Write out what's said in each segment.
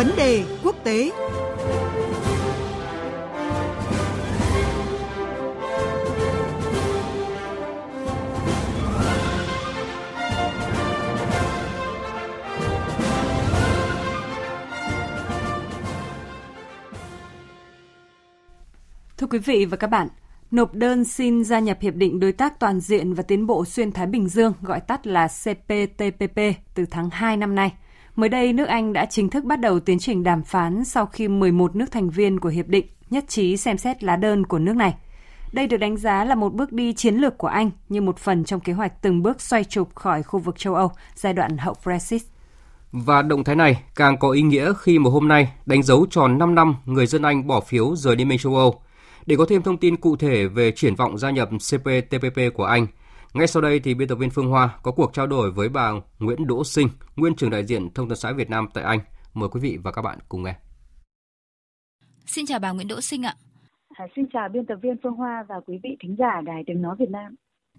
Vấn đề quốc tế Thưa quý vị và các bạn, nộp đơn xin gia nhập Hiệp định Đối tác Toàn diện và Tiến bộ Xuyên Thái Bình Dương, gọi tắt là CPTPP, từ tháng 2 năm nay. Mới đây, nước Anh đã chính thức bắt đầu tiến trình đàm phán sau khi 11 nước thành viên của Hiệp định nhất trí xem xét lá đơn của nước này. Đây được đánh giá là một bước đi chiến lược của Anh như một phần trong kế hoạch từng bước xoay trục khỏi khu vực châu Âu giai đoạn hậu Brexit. Và động thái này càng có ý nghĩa khi một hôm nay đánh dấu tròn 5 năm người dân Anh bỏ phiếu rời Liên minh châu Âu – để có thêm thông tin cụ thể về triển vọng gia nhập CPTPP của Anh, ngay sau đây thì biên tập viên Phương Hoa có cuộc trao đổi với bà Nguyễn Đỗ Sinh, nguyên trưởng đại diện Thông tấn xã Việt Nam tại Anh. Mời quý vị và các bạn cùng nghe. Xin chào bà Nguyễn Đỗ Sinh ạ. À, xin chào biên tập viên Phương Hoa và quý vị thính giả Đài Tiếng Nói Việt Nam.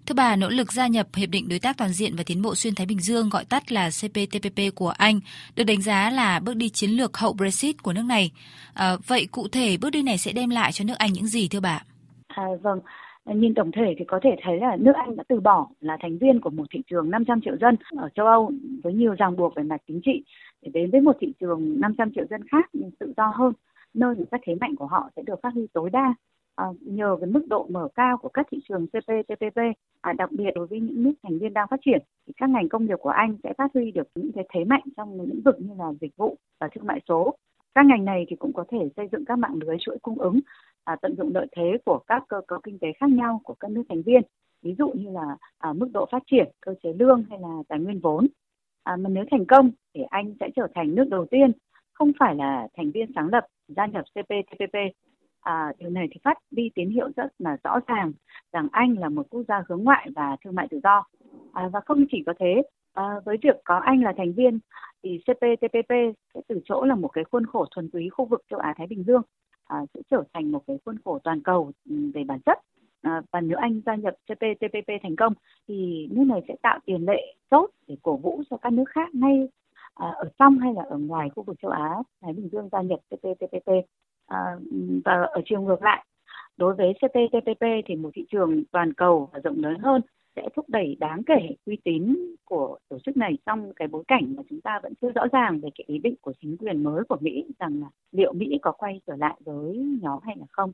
Thưa bà, nỗ lực gia nhập Hiệp định Đối tác Toàn diện và Tiến bộ Xuyên Thái Bình Dương gọi tắt là CPTPP của Anh được đánh giá là bước đi chiến lược hậu Brexit của nước này. À, vậy cụ thể bước đi này sẽ đem lại cho nước Anh những gì thưa bà? À, vâng, nhìn tổng thể thì có thể thấy là nước Anh đã từ bỏ là thành viên của một thị trường 500 triệu dân ở châu Âu với nhiều ràng buộc về mặt chính trị để đến với một thị trường 500 triệu dân khác nhưng tự do hơn, nơi những các thế mạnh của họ sẽ được phát huy tối đa à, nhờ cái mức độ mở cao của các thị trường CPTPP, à, đặc biệt đối với những nước thành viên đang phát triển, thì các ngành công nghiệp của Anh sẽ phát huy được những cái thế mạnh trong những lĩnh vực như là dịch vụ và thương mại số. Các ngành này thì cũng có thể xây dựng các mạng lưới chuỗi cung ứng, à, tận dụng lợi thế của các cơ cấu kinh tế khác nhau của các nước thành viên, ví dụ như là à, mức độ phát triển, cơ chế lương hay là tài nguyên vốn. À, mà nếu thành công thì Anh sẽ trở thành nước đầu tiên không phải là thành viên sáng lập gia nhập CPTPP à, điều này thì phát đi tín hiệu rất là rõ ràng rằng Anh là một quốc gia hướng ngoại và thương mại tự do. À, và không chỉ có thế, à, với việc có Anh là thành viên thì CPTPP sẽ từ chỗ là một cái khuôn khổ thuần túy khu vực châu Á Thái Bình Dương à, sẽ trở thành một cái khuôn khổ toàn cầu ừ, về bản chất. À, và nếu Anh gia nhập CPTPP thành công thì nước này sẽ tạo tiền lệ tốt để cổ vũ cho các nước khác ngay à, ở trong hay là ở ngoài khu vực châu Á Thái Bình Dương gia nhập CPTPP À, và ở chiều ngược lại đối với CPTPP thì một thị trường toàn cầu và rộng lớn hơn sẽ thúc đẩy đáng kể uy tín của tổ chức này trong cái bối cảnh mà chúng ta vẫn chưa rõ ràng về cái ý định của chính quyền mới của Mỹ rằng là liệu Mỹ có quay trở lại với nhóm hay là không.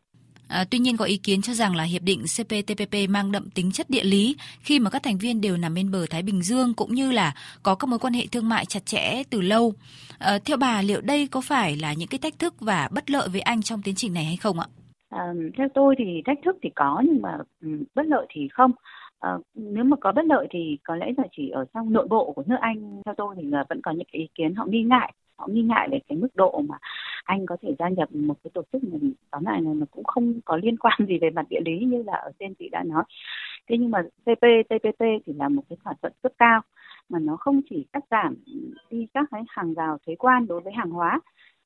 À, tuy nhiên có ý kiến cho rằng là hiệp định CPTPP mang đậm tính chất địa lý khi mà các thành viên đều nằm bên bờ Thái Bình Dương cũng như là có các mối quan hệ thương mại chặt chẽ từ lâu. À, theo bà liệu đây có phải là những cái thách thức và bất lợi với Anh trong tiến trình này hay không ạ? À, theo tôi thì thách thức thì có nhưng mà bất lợi thì không. À, nếu mà có bất lợi thì có lẽ là chỉ ở trong nội bộ của nước Anh theo tôi thì là vẫn có những cái ý kiến họ nghi ngại họ nghi ngại về cái mức độ mà anh có thể gia nhập một cái tổ chức mà tóm lại là nó cũng không có liên quan gì về mặt địa lý như là ở trên chị đã nói thế nhưng mà CPTPP thì là một cái thỏa thuận cấp cao mà nó không chỉ cắt giảm đi các cái hàng rào thuế quan đối với hàng hóa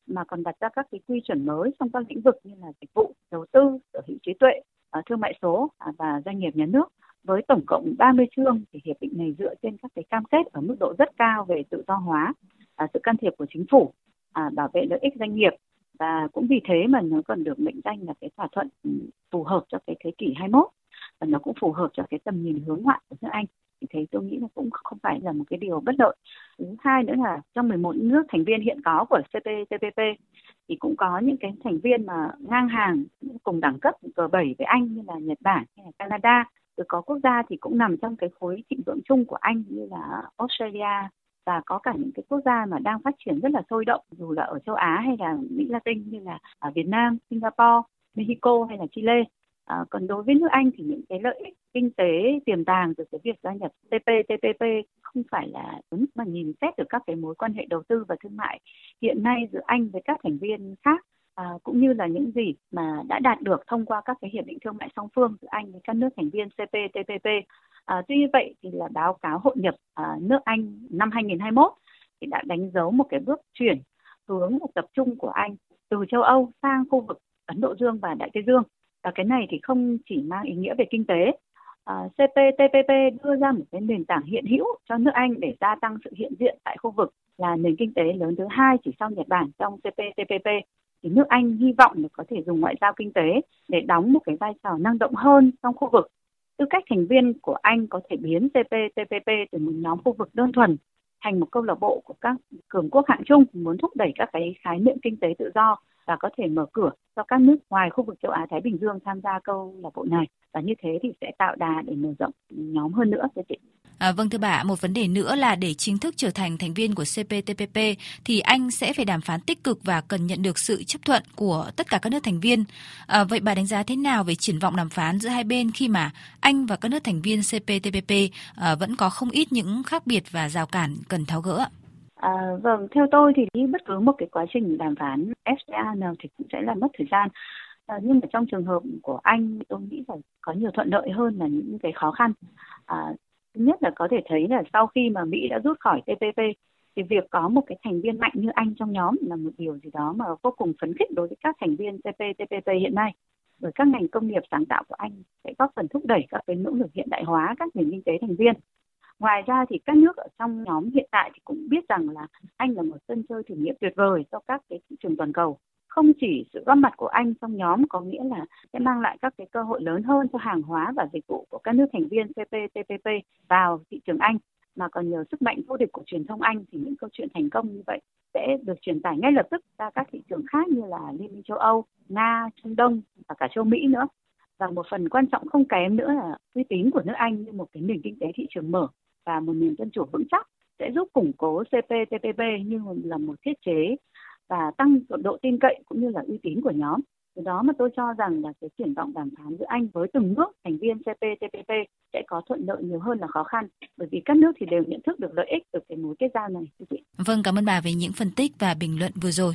mà còn đặt ra các cái quy chuẩn mới trong các lĩnh vực như là dịch vụ, đầu tư, sở hữu trí tuệ, ờ, thương mại số à, và doanh nghiệp nhà nước. Với tổng cộng 30 chương thì hiệp định này dựa trên các cái cam kết ở mức độ rất cao về tự do hóa, à, sự can thiệp của chính phủ, à, bảo vệ lợi ích doanh nghiệp và cũng vì thế mà nó còn được mệnh danh là cái thỏa thuận ừ, phù hợp cho cái thế kỷ 21 và nó cũng phù hợp cho cái tầm nhìn hướng ngoại của nước Anh thì thế tôi nghĩ là cũng không phải là một cái điều bất lợi. Thứ hai nữa là trong 11 nước thành viên hiện có của CPTPP thì cũng có những cái thành viên mà ngang hàng cùng đẳng cấp G7 với Anh như là Nhật Bản hay là Canada. Rồi có quốc gia thì cũng nằm trong cái khối thịnh vượng chung của Anh như là Australia, và có cả những cái quốc gia mà đang phát triển rất là sôi động dù là ở châu Á hay là Mỹ Latin như là ở Việt Nam, Singapore, Mexico hay là Chile. À, còn đối với nước Anh thì những cái lợi ích kinh tế tiềm tàng từ cái việc gia nhập CPTPP không phải là đúng mà nhìn xét được các cái mối quan hệ đầu tư và thương mại hiện nay giữa Anh với các thành viên khác à, cũng như là những gì mà đã đạt được thông qua các cái hiệp định thương mại song phương giữa Anh với các nước thành viên CPTPP. À, tuy vậy thì là báo cáo hội nhập à, nước Anh năm 2021 thì đã đánh dấu một cái bước chuyển hướng một tập trung của Anh từ châu Âu sang khu vực Ấn Độ Dương và Đại Tây Dương. Và cái này thì không chỉ mang ý nghĩa về kinh tế à, CPTPP đưa ra một cái nền tảng hiện hữu cho nước Anh để gia tăng sự hiện diện tại khu vực là nền kinh tế lớn thứ hai chỉ sau Nhật Bản trong CPTPP thì nước Anh hy vọng là có thể dùng ngoại giao kinh tế để đóng một cái vai trò năng động hơn trong khu vực. Tư cách thành viên của Anh có thể biến CPTPP từ một nhóm khu vực đơn thuần, thành một câu lạc bộ của các cường quốc hạng chung muốn thúc đẩy các cái khái niệm kinh tế tự do và có thể mở cửa cho các nước ngoài khu vực châu Á Thái Bình Dương tham gia câu lạc bộ này và như thế thì sẽ tạo đà để mở rộng nhóm hơn nữa, thưa chị. À, vâng thưa bà, một vấn đề nữa là để chính thức trở thành thành viên của CPTPP thì Anh sẽ phải đàm phán tích cực và cần nhận được sự chấp thuận của tất cả các nước thành viên. À, vậy bà đánh giá thế nào về triển vọng đàm phán giữa hai bên khi mà Anh và các nước thành viên CPTPP à, vẫn có không ít những khác biệt và rào cản cần tháo gỡ? À, vâng, theo tôi thì bất cứ một cái quá trình đàm phán FTA nào thì cũng sẽ là mất thời gian. À, nhưng mà trong trường hợp của anh tôi nghĩ là có nhiều thuận lợi hơn là những cái khó khăn. À, thứ nhất là có thể thấy là sau khi mà Mỹ đã rút khỏi TPP thì việc có một cái thành viên mạnh như anh trong nhóm là một điều gì đó mà vô cùng phấn khích đối với các thành viên CPTPP hiện nay. Bởi các ngành công nghiệp sáng tạo của anh sẽ góp phần thúc đẩy các cái nỗ lực hiện đại hóa các nền kinh tế thành viên. Ngoài ra thì các nước ở trong nhóm hiện tại thì cũng biết rằng là Anh là một sân chơi thử nghiệm tuyệt vời cho các cái thị trường toàn cầu. Không chỉ sự góp mặt của Anh trong nhóm có nghĩa là sẽ mang lại các cái cơ hội lớn hơn cho hàng hóa và dịch vụ của các nước thành viên CPTPP vào thị trường Anh mà còn nhờ sức mạnh vô địch của truyền thông Anh thì những câu chuyện thành công như vậy sẽ được truyền tải ngay lập tức ra các thị trường khác như là Liên minh châu Âu, Nga, Trung Đông và cả châu Mỹ nữa. Và một phần quan trọng không kém nữa là uy tín của nước Anh như một cái nền kinh tế thị trường mở và một nền dân chủ vững chắc sẽ giúp củng cố CPTPP như là một thiết chế và tăng độ tin cậy cũng như là uy tín của nhóm. Từ đó mà tôi cho rằng là cái triển vọng đàm phán giữa Anh với từng nước thành viên CPTPP sẽ có thuận lợi nhiều hơn là khó khăn bởi vì các nước thì đều nhận thức được lợi ích từ cái mối kết giao này. Vâng, cảm ơn bà về những phân tích và bình luận vừa rồi.